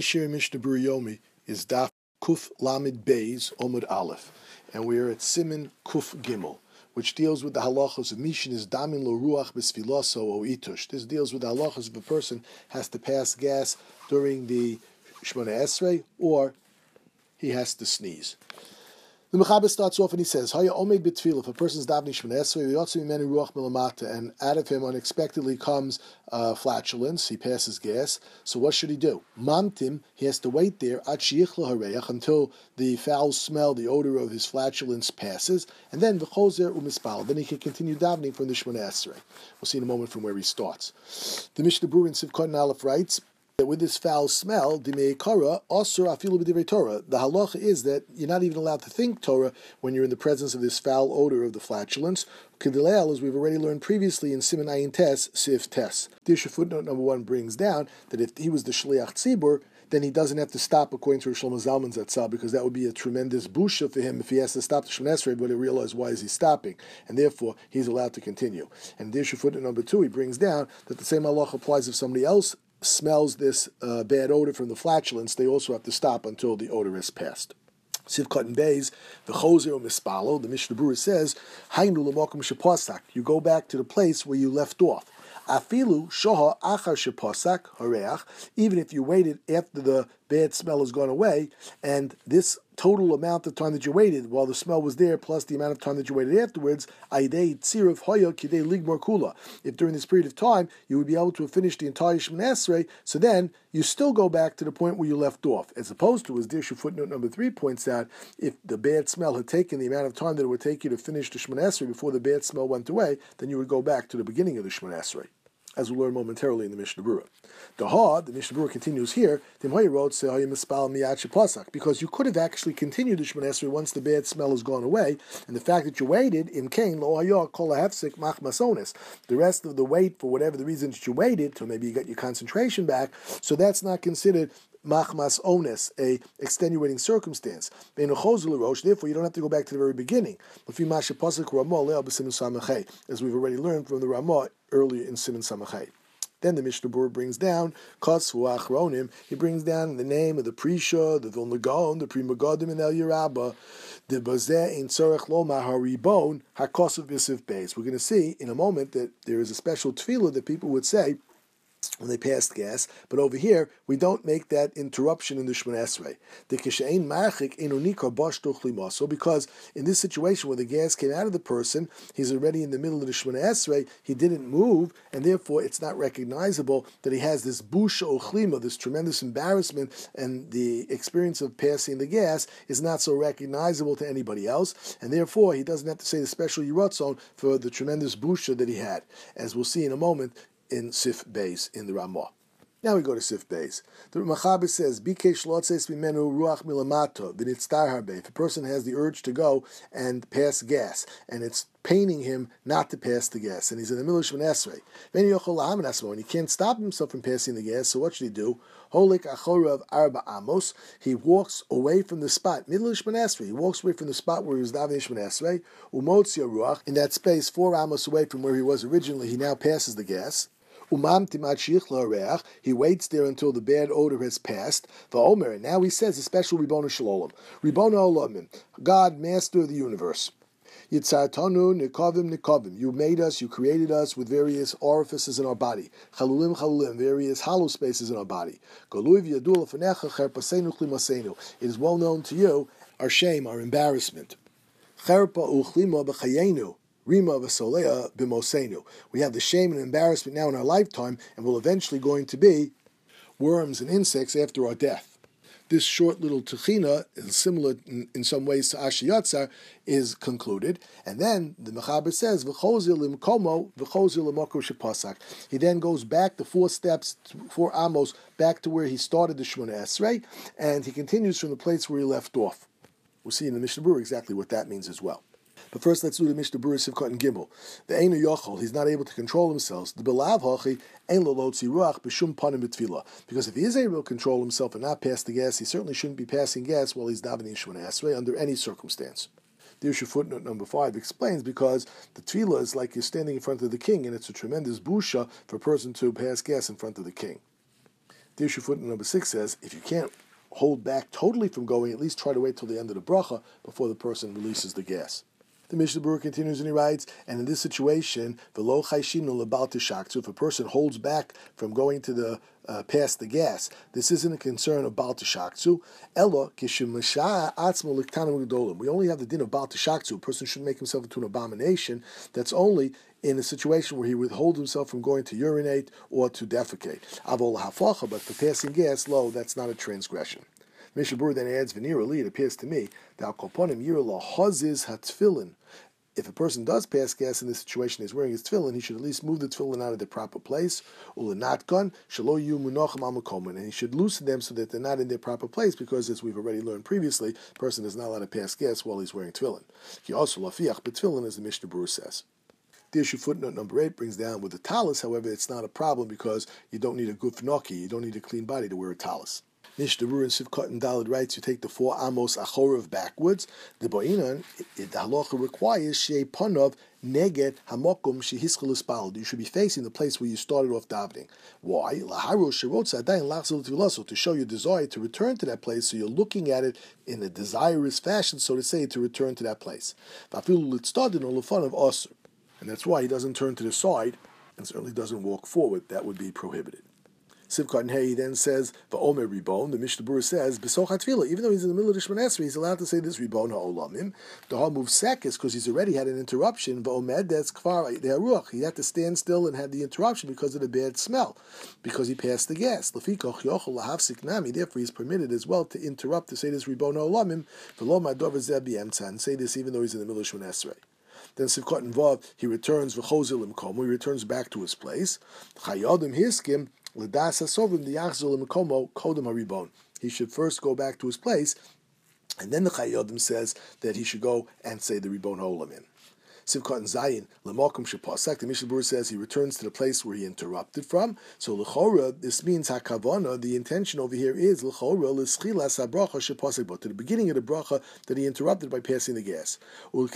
Shir Mishnah Yomi is Daf Kuf Lamid Beis Omud Aleph, and we are at Simin Kuf Gimel, which deals with the halachos of Mishin is Damin Lo Ruach Besfiloso O Itush. This deals with the halachos if a person has to pass gas during the Shmona Esrei or he has to sneeze. The Mechaber starts off and he says, Haya omed bitfil, if a person's davening Shemon Esrei, v'yotzu mimenu ruach milamata, and out of him unexpectedly comes uh, flatulence, he passes gas, so what should he do? Mamtim, he has to wait there, until the foul smell, the odor of his flatulence passes, and then v'chozer umispal, then he can continue davening from the Shemon Esrei. We'll see in a moment from where he starts. The Mishnah in Sif Katan Aleph writes, that with this foul smell, the meikara also afilu b'divrei Torah. The halacha is that you're not even allowed to think Torah when you're in the presence of this foul odor of the flatulence. Kedilel, as we've already learned previously in Simon Ayin Tes, Sif Tes. Dirshu footnote number one brings down that if he was the shliach tzibur, then he doesn't have to stop according to Shlomo Zalman Zatzal because that would be a tremendous busha for him if he has to stop the Shemon but he realize why is he stopping, and therefore he's allowed to continue. And Dirshu footnote number two, he brings down that the same Allah applies if somebody else smells this uh, bad odor from the flatulence, they also have to stop until the odor is passed. Sif Katan and Bays, the Choser Mispalo, the Mishnah Berurah says, Hainu Lamokum Shaposak. You go back to the place where you left off. Afilu shoha achar sheposak hareach. Even if you waited after the bad smell has gone away, and this total amount of time that you waited while the smell was there, plus the amount of time that you waited afterwards. If during this period of time you would be able to have finished the entire Shemon so then you still go back to the point where you left off, as opposed to, as Dirshu footnote number three points out, if the bad smell had taken the amount of time that it would take you to finish the Shemon before the bad smell went away, then you would go back to the beginning of the Shemon as we'll learn momentarily in the Mishnah Berurah. The Ha, the Mishnah Berurah continues here, because you could have actually continued the Shemon Esrei once the bad smell has gone away, and the fact that you waited, im kain lo the rest of the wait, for whatever the reason that you waited, so maybe you got your concentration back, so that's not considered machmas ones, a extenuating circumstance. Therefore, you don't have to go back to the very beginning. As we've already learned from the Ramah earlier in Simon Samachay. Then the Mishnah Berurah brings down Kosvu Achronim. He brings down the name of the Prisha, the Vilna Gaon, the Pri Megadim, and Elya Rabbah. The Bazeh in Tzorech Loma Haribon Hakosov Yisif Beis. We're going to see in a moment that there is a special tefillah that people would say when they passed gas. But over here, we don't make that interruption in the Shemon Esrei. The Kishain Machik Enunika Boshtuch because in this situation where the gas came out of the person, he's already in the middle of the Shemon Esrei, he didn't move, and therefore it's not recognizable that he has this busha ochlima, this tremendous embarrassment, and the experience of passing the gas is not so recognizable to anybody else, and therefore he doesn't have to say the special Yiratzon for the tremendous busha that he had. As we'll see in a moment, in Sif Beis in the Ramah. Now we go to Sif Beis. The Mechaber says, "Bike shlotzes mimenu ruach milamato v'nitztar harbe." If a person has the urge to go and pass gas, and it's paining him not to pass the gas, and he's in the middle of Shemon Esrei, and he can't stop himself from passing the gas, so what should he do? Holik achorav arba amos. He walks away from the spot, middle of Esrei. He walks away from the spot where he was davening Shemon Esrei. Umotzia ruach. In that space, four amos away from where he was originally, he now passes the gas. He waits there until the bad odor has passed. Omer, and now he says a special Ribbon Shalom. Ribbon Olamim, God, Master of the universe. Yitzartanu nikovim nikovim. You made us, you created us with various orifices in our body. Chalulim chalulim, various hollow spaces in our body. It is well known to you our shame, our embarrassment. Rima v'solea b'mosenu. We have the shame and embarrassment now in our lifetime, and will eventually going to be worms and insects after our death. This short little techina, similar in, in, some ways to Asher Yatzar, is concluded. And then the Mechaber says, komo, shepasak. He then goes back the four steps, four amos, back to where he started the Shemona Esrei, and he continues from the place where he left off. We'll see in the Mishnah exactly what that means as well. But first, let's do the Mishnah Berurah Sif Katan and Gimel. The Einu Yochol, he's not able to control himself. The Belav Hachi Ein Lo Lotzi Ruach B'Shum Panim B'Tfila. Because if he is able to control himself and not pass the gas, he certainly shouldn't be passing gas while he's davening Shemona Esrei under any circumstance. Dirshu footnote number five explains because the tefillah is like you're standing in front of the king, and it's a tremendous busha for a person to pass gas in front of the king. Dirshu footnote number six says if you can't hold back totally from going, at least try to wait till the end of the bracha before the person releases the gas. The Mishnah Berurah continues and he writes, and in this situation, v'lo chayshinu lebal if a person holds back from going to the uh, past the gas, this isn't a concern of bal tishaktu. Ella kishimasha atzmo liktanim gedolim. We only have the din of bal tishaktu. A person should make himself into an abomination. That's only in a situation where he withholds himself from going to urinate or to defecate. Avol hafacha, but for passing gas, lo, that's not a transgression. Mishabur then adds, Venirali, it appears to me, that Koponim Yirla Hazis Hatfilin. If a person does pass gas in this situation, he's wearing his tefillin, he should at least move the tefillin out of the proper place. Ulanatkan, shalo yu munochem and he should loosen them so that they're not in their proper place, because as we've already learned previously, a person is not allowed to pass gas while he's wearing tefillin. He also lafiach, but tefillin, as the Mishnah Berurah says. Dirshu footnote number eight brings down with the talus, however, it's not a problem because you don't need a good gufnoki, you don't need a clean body to wear a talus. Berurah and Sif Katan and Dalad writes, you take the four amos achorov backwards. The boinan, the halacha requires shei panov neged hamokum shehischelus balad. You should be facing the place where you started off davening. Why? Laharu shirotza adayin lachzil to show your desire to return to that place. So you're looking at it in a desirous fashion, so to say, to return to that place. Vafilu litztadin olufan of osir, and that's why he doesn't turn to the side and certainly doesn't walk forward. That would be prohibited. Sif Katan and Hey then says, Va'omer Ribon, the Mishnah Berurah says, Besochat even though he's in the middle of the Shemon Esrei, he's allowed to say this Ribon Ha'olamim. The Ha moves sekis because he's already had an interruption. Va'omed, that's Kfar De'aruach. He had to stand still and had the interruption because of the bad smell, because he passed the gas. Lefikoch Yochel Lahavsik Nami, therefore he's permitted as well to interrupt to say this Ribon Ha'olamim, V'lo Madov and say this even though he's in the middle of Esrei. Then Sif Katan involved, he returns v'chozilim komo, he returns back to his place. Chayodim hiskim, He should first go back to his place, and then the Chayodim says that he should go and say the Ribon Olam in. Sif Katan and Zayin, Lemokum Shapasak, the Mishnah says he returns to the place where he interrupted from. So Lechora, this means Hakavana, the intention over here is Lechora, Leschilas HaBracha Shapasak, to the beginning of the bracha that he interrupted by passing the gas. As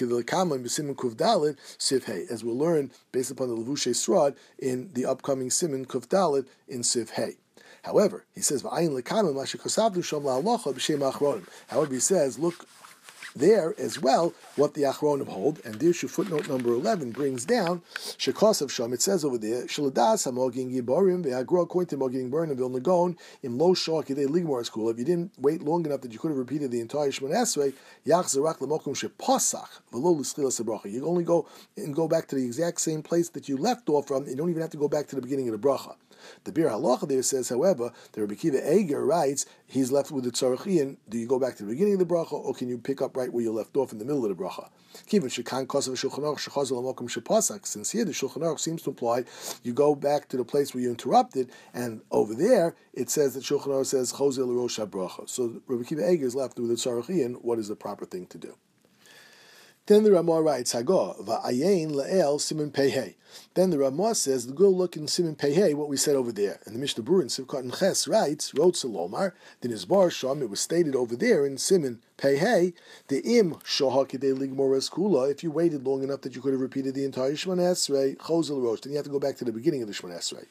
we'll learn based upon the Levushe Srad in the upcoming Simen Kuvdalit in Siv However, he says, However, he says, look there as well what the Achronim hold, and Dirshu footnote number 11 brings down, Shekosav Shom, it says over there, Shaladas HaMogin Giborim, Ve'agro to Mogin Borim, Vilna Gaon, in Lo Shok Yedei Ligmar school, if you didn't wait long enough that you could have repeated the entire Shemon Esrei, Yach Zerak Lemokum Shepasach, Velo L'Schila Sabracha. You only go and go back to the exact same place that you left off from, you don't even have to go back to the beginning of the bracha. The Bir Halacha there says, however, the Rabbi Akiva Eger writes, he's left with the Tzarachian. Do you go back to the beginning of the bracha, or can you pick up right where you left off in the middle of the bracha? Shekan Kosav Shulchan Aruch Shepasak. Since here the Shulchan Aruch seems to imply you go back to the place where you interrupted, and over there it says that Shulchan Aruch says Chozel Rosh Bracha. So Rabbi Akiva Eger is left with the Tzarachian. What is the proper thing to do? Then the Ramah writes, Hago, va'ayin la'el simin pehei. Then the Ramah says, The go look in simin pehei, what we said over there. And the Mishnah Berurah in Sif Katan and Ches writes, wrote Salomar, then his bar shom, it was stated over there in simin pehei, the im shohakidei ligmoras kula, if you waited long enough that you could have repeated the entire Shemon Esrei, chozel rosh, then you have to go back to the beginning of the Shemon Esrei.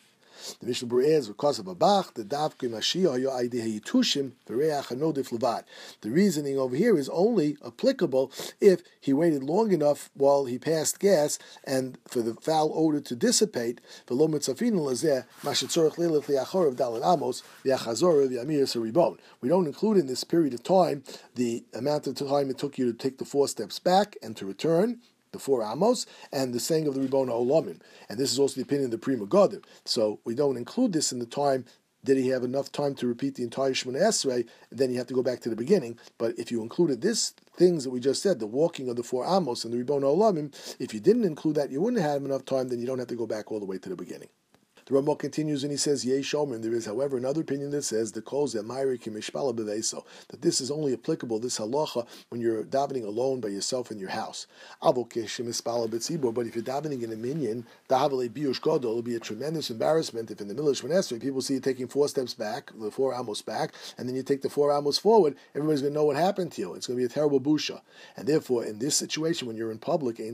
The Mishnah Berurah is because of a bach, the davke mashiach yo yitushim v'reach hanodif levad. The reasoning over here is only applicable if he waited long enough while he passed gas and for the foul odor to dissipate. V'lo mitzafin lazeh mashitzorach lelech liachor of amos v'achazor v'amir ribon. We don't include in this period of time the amount of time it took you to take the four steps back and to return the four Amos, and the saying of the Ribbon Olamin. And this is also the opinion of the Pri Megadim. So we don't include this in the time. Did he have enough time to repeat the entire Shemona Esrei? Then you have to go back to the beginning. But if you included this things that we just said, the walking of the four Amos and the Ribbon Olamim, if you didn't include that, you wouldn't have enough time. Then you don't have to go back all the way to the beginning. The Ramah continues and he says, Yei Shomer. There is, however, another opinion that says the calls that that this is only applicable, this halacha, when you're davening alone by yourself in your house. But if you're davening in a minyan, it'll be a tremendous embarrassment if in the middle of Shmonesrei people see you taking four steps back, the four amos back, and then you take the four amos forward, everybody's going to know what happened to you. It's going to be a terrible busha. And therefore, in this situation, when you're in public, the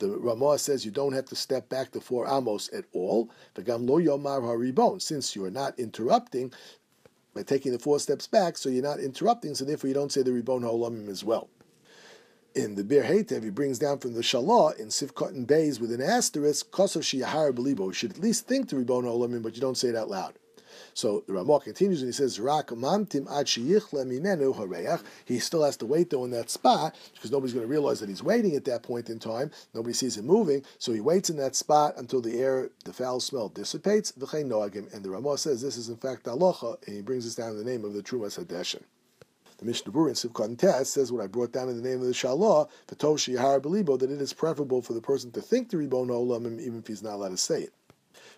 Ramah says you don't have to step back the four four amos at all. Since you are not interrupting by taking the four steps back, so you're not interrupting, so therefore you don't say the ribon ha'olamim as well in the Bir Heitev, he brings down from the Shalah in Sif Katan and Bays with an asterisk, Kosov Shiyahar Belibo. You should at least think the Ribon Olamim, but you don't say it out loud. So the Ramah continues and he says, Rak. He still has to wait though in that spot because nobody's going to realize that he's waiting at that point in time. Nobody sees him moving, so he waits in that spot until the air, the foul smell dissipates. And the Ramah says this is in fact alocha, and he brings us down in the name of the Trumas Hadeshin. The Mishnah Berurah in Sif Katan Test says what I brought down in the name of the Shalah, the Toshi Har Belibo, that it is preferable for the person to think the Ribon Olam even if he's not allowed to say it.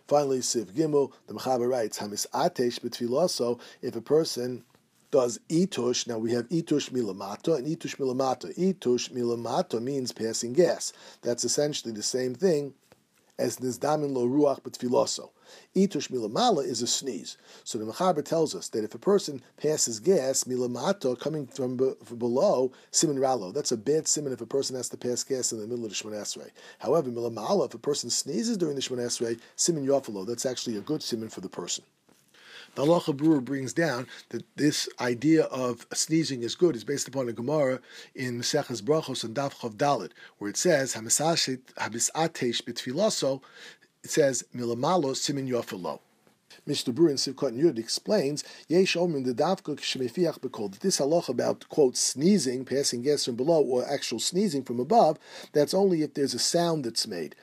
Finally, Siv Gimel, the Mechaber writes, Hamis Atesh betfilaso, if a person does itush, now we have itush milamato and itush milamato. Itush milamato means passing gas. That's essentially the same thing as nizdamin lo ruach betfilaso. Itush milamala is a sneeze. So the Mechaber tells us that if a person passes gas, milamata, coming from, be, from below, simin ralo, that's a bad simin if a person has to pass gas in the middle of the Shemon Esrei. However, milamala, if a person sneezes during the Shemon Esrei, simin yofalo, that's actually a good simin for the person. The Halacha Brewer brings down that this idea of sneezing is good is based upon a Gemara in Maseches Brachos and Daf Chav Dalit, where it says Habis Atesh B'Tfilaso it says milamalo simin yofelo. Mr. Berurah in Sif Katan Yud explains, Yesh Omer the Davka Shemefiach Bekol, that this halacha about, quote, sneezing, passing gas from below, or actual sneezing from above, that's only if there's a sound that's made.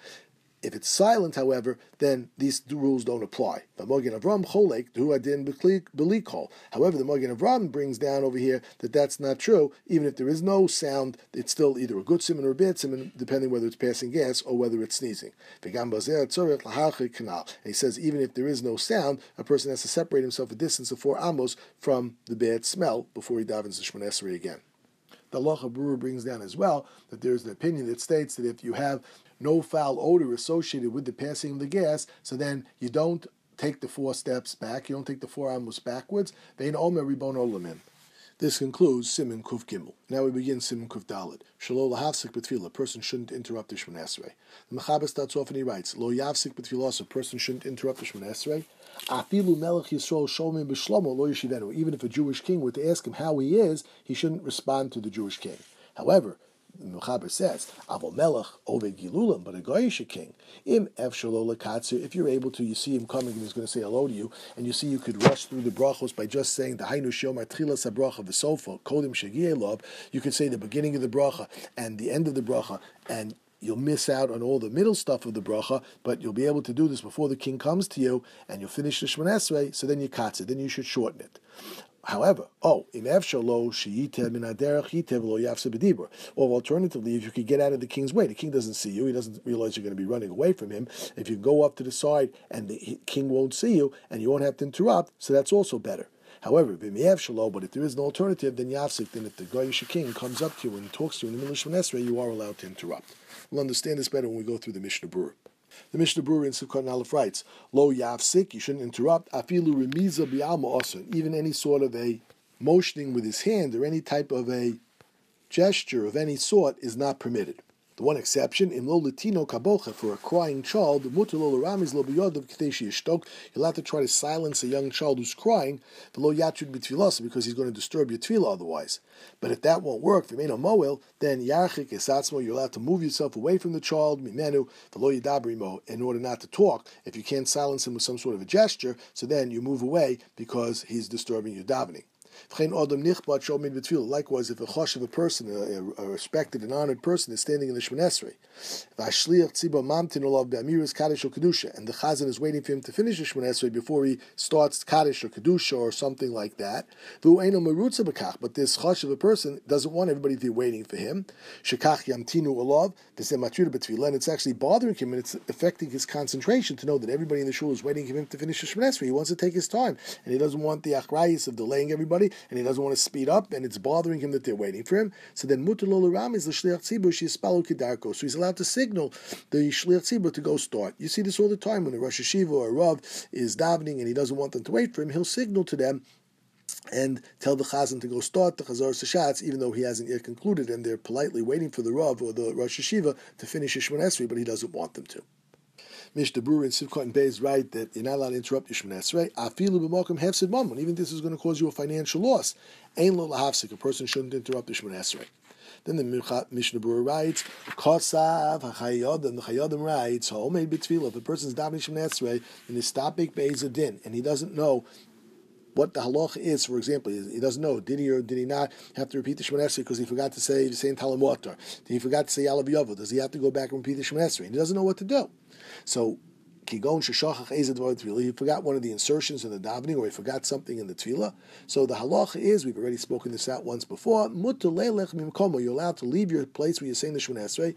If it's silent, however, then these rules don't apply. The Mogen Avram Cholek, adin belikol. However, the Mogen Avram brings down over here that that's not true. Even if there is no sound, it's still either a good simon or a bad simon, depending whether it's passing gas or whether it's sneezing. And he says even if there is no sound, a person has to separate himself a distance of four amos from the bad smell before he davens the Shemon again. The Locha Berurah brings down as well that there's an opinion that states that if you have no foul odor associated with the passing of the gas, so then you don't take the four steps back, you don't take the four amos backwards. Olamim. This concludes Simon Kuf Gimel. Now we begin Simon Kuf Dalit. Shalol lahavsik betfila. A person shouldn't interrupt the Shemon. The Mechaber starts off and he writes, Lo yavsik betfila. A person shouldn't interrupt the Shemon. Afilu melech Yisrael shomim b'shlomo lo yeshivenu. Even if a Jewish king were to ask him how he is, he shouldn't respond to the Jewish king. However, Mechaber says, Avol Melech Oved Gilulim, but a Goyish king. Im Lekatzer, if you're able to, you see him coming and he's going to say hello to you, and you see you could rush through the brachos by just saying the Hainu Shomar Trilas HaBracha V'Sofa, Kodim Shegielov, you could say the beginning of the bracha and the end of the bracha, and you'll miss out on all the middle stuff of the bracha, but you'll be able to do this before the king comes to you, and you'll finish the Shemon Esrei, so then you katz it, then you should shorten it. However, oh, im efshalo sheyitev min aderech yitev lo yafse bedibur. Or alternatively, if you could get out of the king's way, the king doesn't see you, he doesn't realize you're going to be running away from him. If you go up to the side and the king won't see you and you won't have to interrupt, so that's also better. However, but if there is an alternative, then yafsik, then if the Goyish king comes up to you and talks to you in the middle of Shemon you are allowed to interrupt. We'll understand this better when we go through the Mishnah Berurah. The Mishnah Berurah in Sukkot Aleph writes, Lo yafsik, you shouldn't interrupt, afilu remiza bi'alma even any sort of a motioning with his hand or any type of a gesture of any sort is not permitted. The one exception, in lo latino kabocha, for a crying child, mutalo ramis lo biyodov k'teshi yishtok, you'll have to try to silence a young child who's crying, lo yachud b'tfilas, because he's going to disturb your tefillah otherwise. But if that won't work, v'meino moel, then yarchik esatzmo, you're allowed to move yourself away from the child, mimenu, v'lo yidabrimo, in order not to talk. If you can't silence him with some sort of a gesture, so then you move away because he's disturbing your davening. Likewise, if a chosh of a person, a, a, respected and honored person, is standing in the Shemon Esrei, and the Chazan is waiting for him to finish the Shemonesri before he starts Kaddish or Kedusha or something like that, but this chosh of a person doesn't want everybody to be waiting for him, and it's actually bothering him and it's affecting his concentration to know that everybody in the shul is waiting for him to finish the Shemonesri. He wants to take his time, and he doesn't want the achrayis of delaying everybody and he doesn't want to speed up, and it's bothering him that they're waiting for him. So then Mutulol Ram is the Shliach Tzibur Shispalu Kedarko. So he's allowed to signal the Shliach Tzibur to go start. You see this all the time when a Rosh HaYeshiva or a Rav is davening and he doesn't want them to wait for him, he'll signal to them and tell the Chazan to go start the Chazaras HaShatz, even though he hasn't yet concluded, and they're politely waiting for the Rav or the Rosh HaYeshiva to finish Shemon Esrei, but he doesn't want them to. Mishnah Berurah and Sif Katan and Beis write that you're not allowed to interrupt your Shemon Esrei. Afilu b'mokum hefsid mammon. Even this is going to cause you a financial loss. Ein lo lahafsik. A person shouldn't interrupt the Shemon Esrei. Then the Mishnah Berurah writes, Kosav hachayodim, the chayodim writes, Ha'omed b'tfilah, if a person's davening Shemon Esrei, and he's stopping Beis Din, and he doesn't know what the halach is, for example, he doesn't know. Did he or did he not have to repeat the Shemon because he forgot to say the same Talamotar? Did he forgot to say Yalav Yovo? Does he have to go back and repeat the Shemon Esrei? He doesn't know what to do. So Kigon He forgot one of the insertions in the davening, or he forgot something in the tefillah. So the halacha is, we've already spoken this out once before, you're allowed to leave your place where you're saying the Shemon Esrei,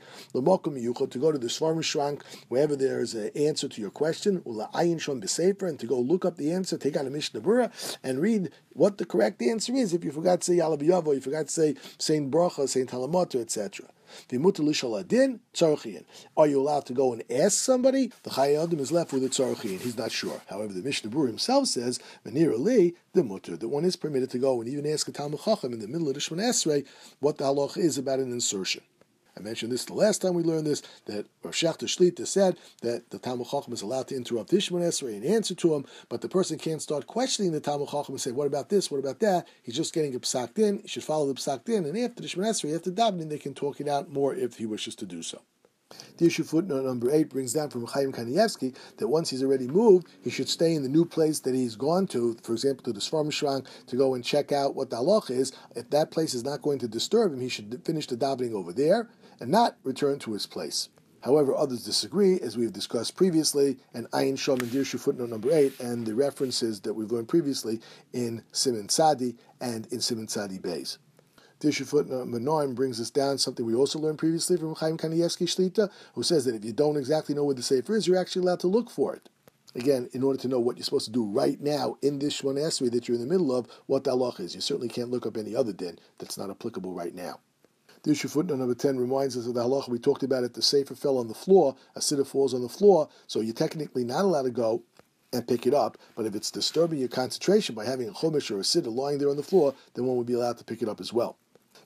to go to the Svarim Shrank, wherever there is an answer to your question, ula ayin shon and to go look up the answer, take out a Mishnah and read what the correct answer is if you forgot to say Yalav Yavo, you forgot to say Saint Bracha, Saint Halamata, etc. Are you allowed to go and ask somebody? The Chayadim is left with a tzarchian. He's not sure. However, the Mishnah himself says, Menir Ali, the mutter, that one is permitted to go and even ask a Talmud Chacham in the middle of the Shemon Esrei what the halach is about an insertion. I mentioned this the last time we learned this, that Rav Shechter Shlita said that the Talmud Chacham is allowed to interrupt Ishmael Esrei and answer to him, but the person can't start questioning the Talmud Chacham and say, what about this, what about that? He's just getting a psak he should follow the psak din, and after the Ishmael Esrei, after davening, they can talk it out more if he wishes to do so. Dirshu footnote number eight brings down from Chaim Kanievsky that once he's already moved, he should stay in the new place that he's gone to, for example, to the Svarim Shrank, to go and check out what the halach is. If that place is not going to disturb him, he should finish the davening over there and not return to his place. However, others disagree, as we've discussed previously, and Ayin Shom and Dirshu footnote number 8, and the references that we've learned previously in Simon Sadi and in Simon Sadi Bays. Dirshu footnote number 9 brings us down something we also learned previously from Chaim Kanievsky Shlita, who says that if you don't exactly know where the Sefer is, you're actually allowed to look for it. Again, in order to know what you're supposed to do right now in this Shemon Esrei that you're in the middle of, what the halach is. You certainly can't look up any other din that's not applicable right now. Dirshu footnote number 10 reminds us of the halacha we talked about it. The sefer fell on the floor, a sitter falls on the floor, so you're technically not allowed to go and pick it up. But if it's disturbing your concentration by having a chumash or a sitter lying there on the floor, then one would be allowed to pick it up as well.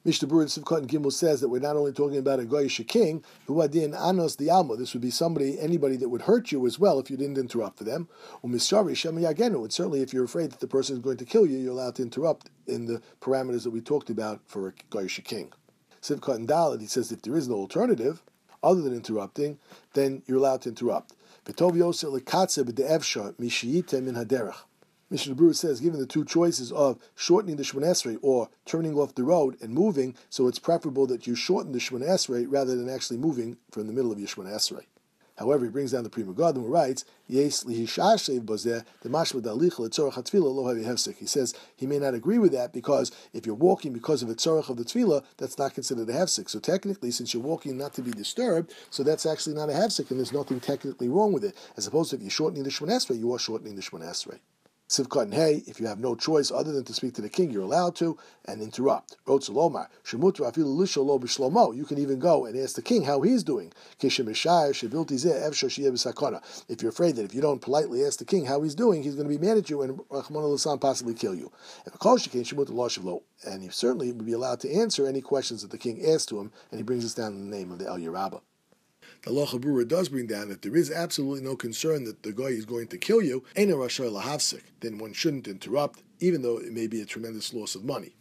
Mishnah Berurah Sif Katan and Gimel says that we're not only talking about a goyish king, who adin anos the alma. This would be somebody, anybody that would hurt you as well if you didn't interrupt for them. Um, Umisari shemayagenu. And certainly, if you're afraid that the person is going to kill you, you're allowed to interrupt in the parameters that we talked about for a goyish king. Sif Katan and Dalit, he says if there is no alternative other than interrupting, then you're allowed to interrupt. Mishnah Berurah says, given the two choices of shortening the Shemon or turning off the road and moving, so it's preferable that you shorten the Shemon rather than actually moving from the middle of your Shemon. However, he brings down the Pri Megadim who writes, Yes the mashma. He says he may not agree with that because if you're walking because of the tzorach of the tefillah, that's not considered a hefsek. So technically, since you're walking not to be disturbed, so that's actually not a hefsek, and there's nothing technically wrong with it. As opposed to if you're shortening the Shemon Esrei, you are shortening the Shemon Sif Katan and Hey, if you have no choice other than to speak to the king, you're allowed to, and interrupt. Rotzalomar. You can even go and ask the king how he's doing. If you're afraid that if you don't politely ask the king how he's doing, he's going to be mad at you and possibly kill you. And he certainly would be allowed to answer any questions that the king asked to him, and he brings us down in the name of the Elya Rabbah the Halacha Berurah does bring down that there is absolutely no concern that the guy is going to kill you, ain't a Rashay Lahavsik, then one shouldn't interrupt, even though it may be a tremendous loss of money.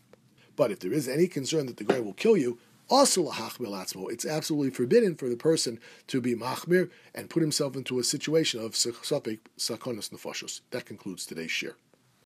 But if there is any concern that the guy will kill you, also it's absolutely forbidden for the person to be machmir and put himself into a situation of sakonis nefashos. That concludes today's share.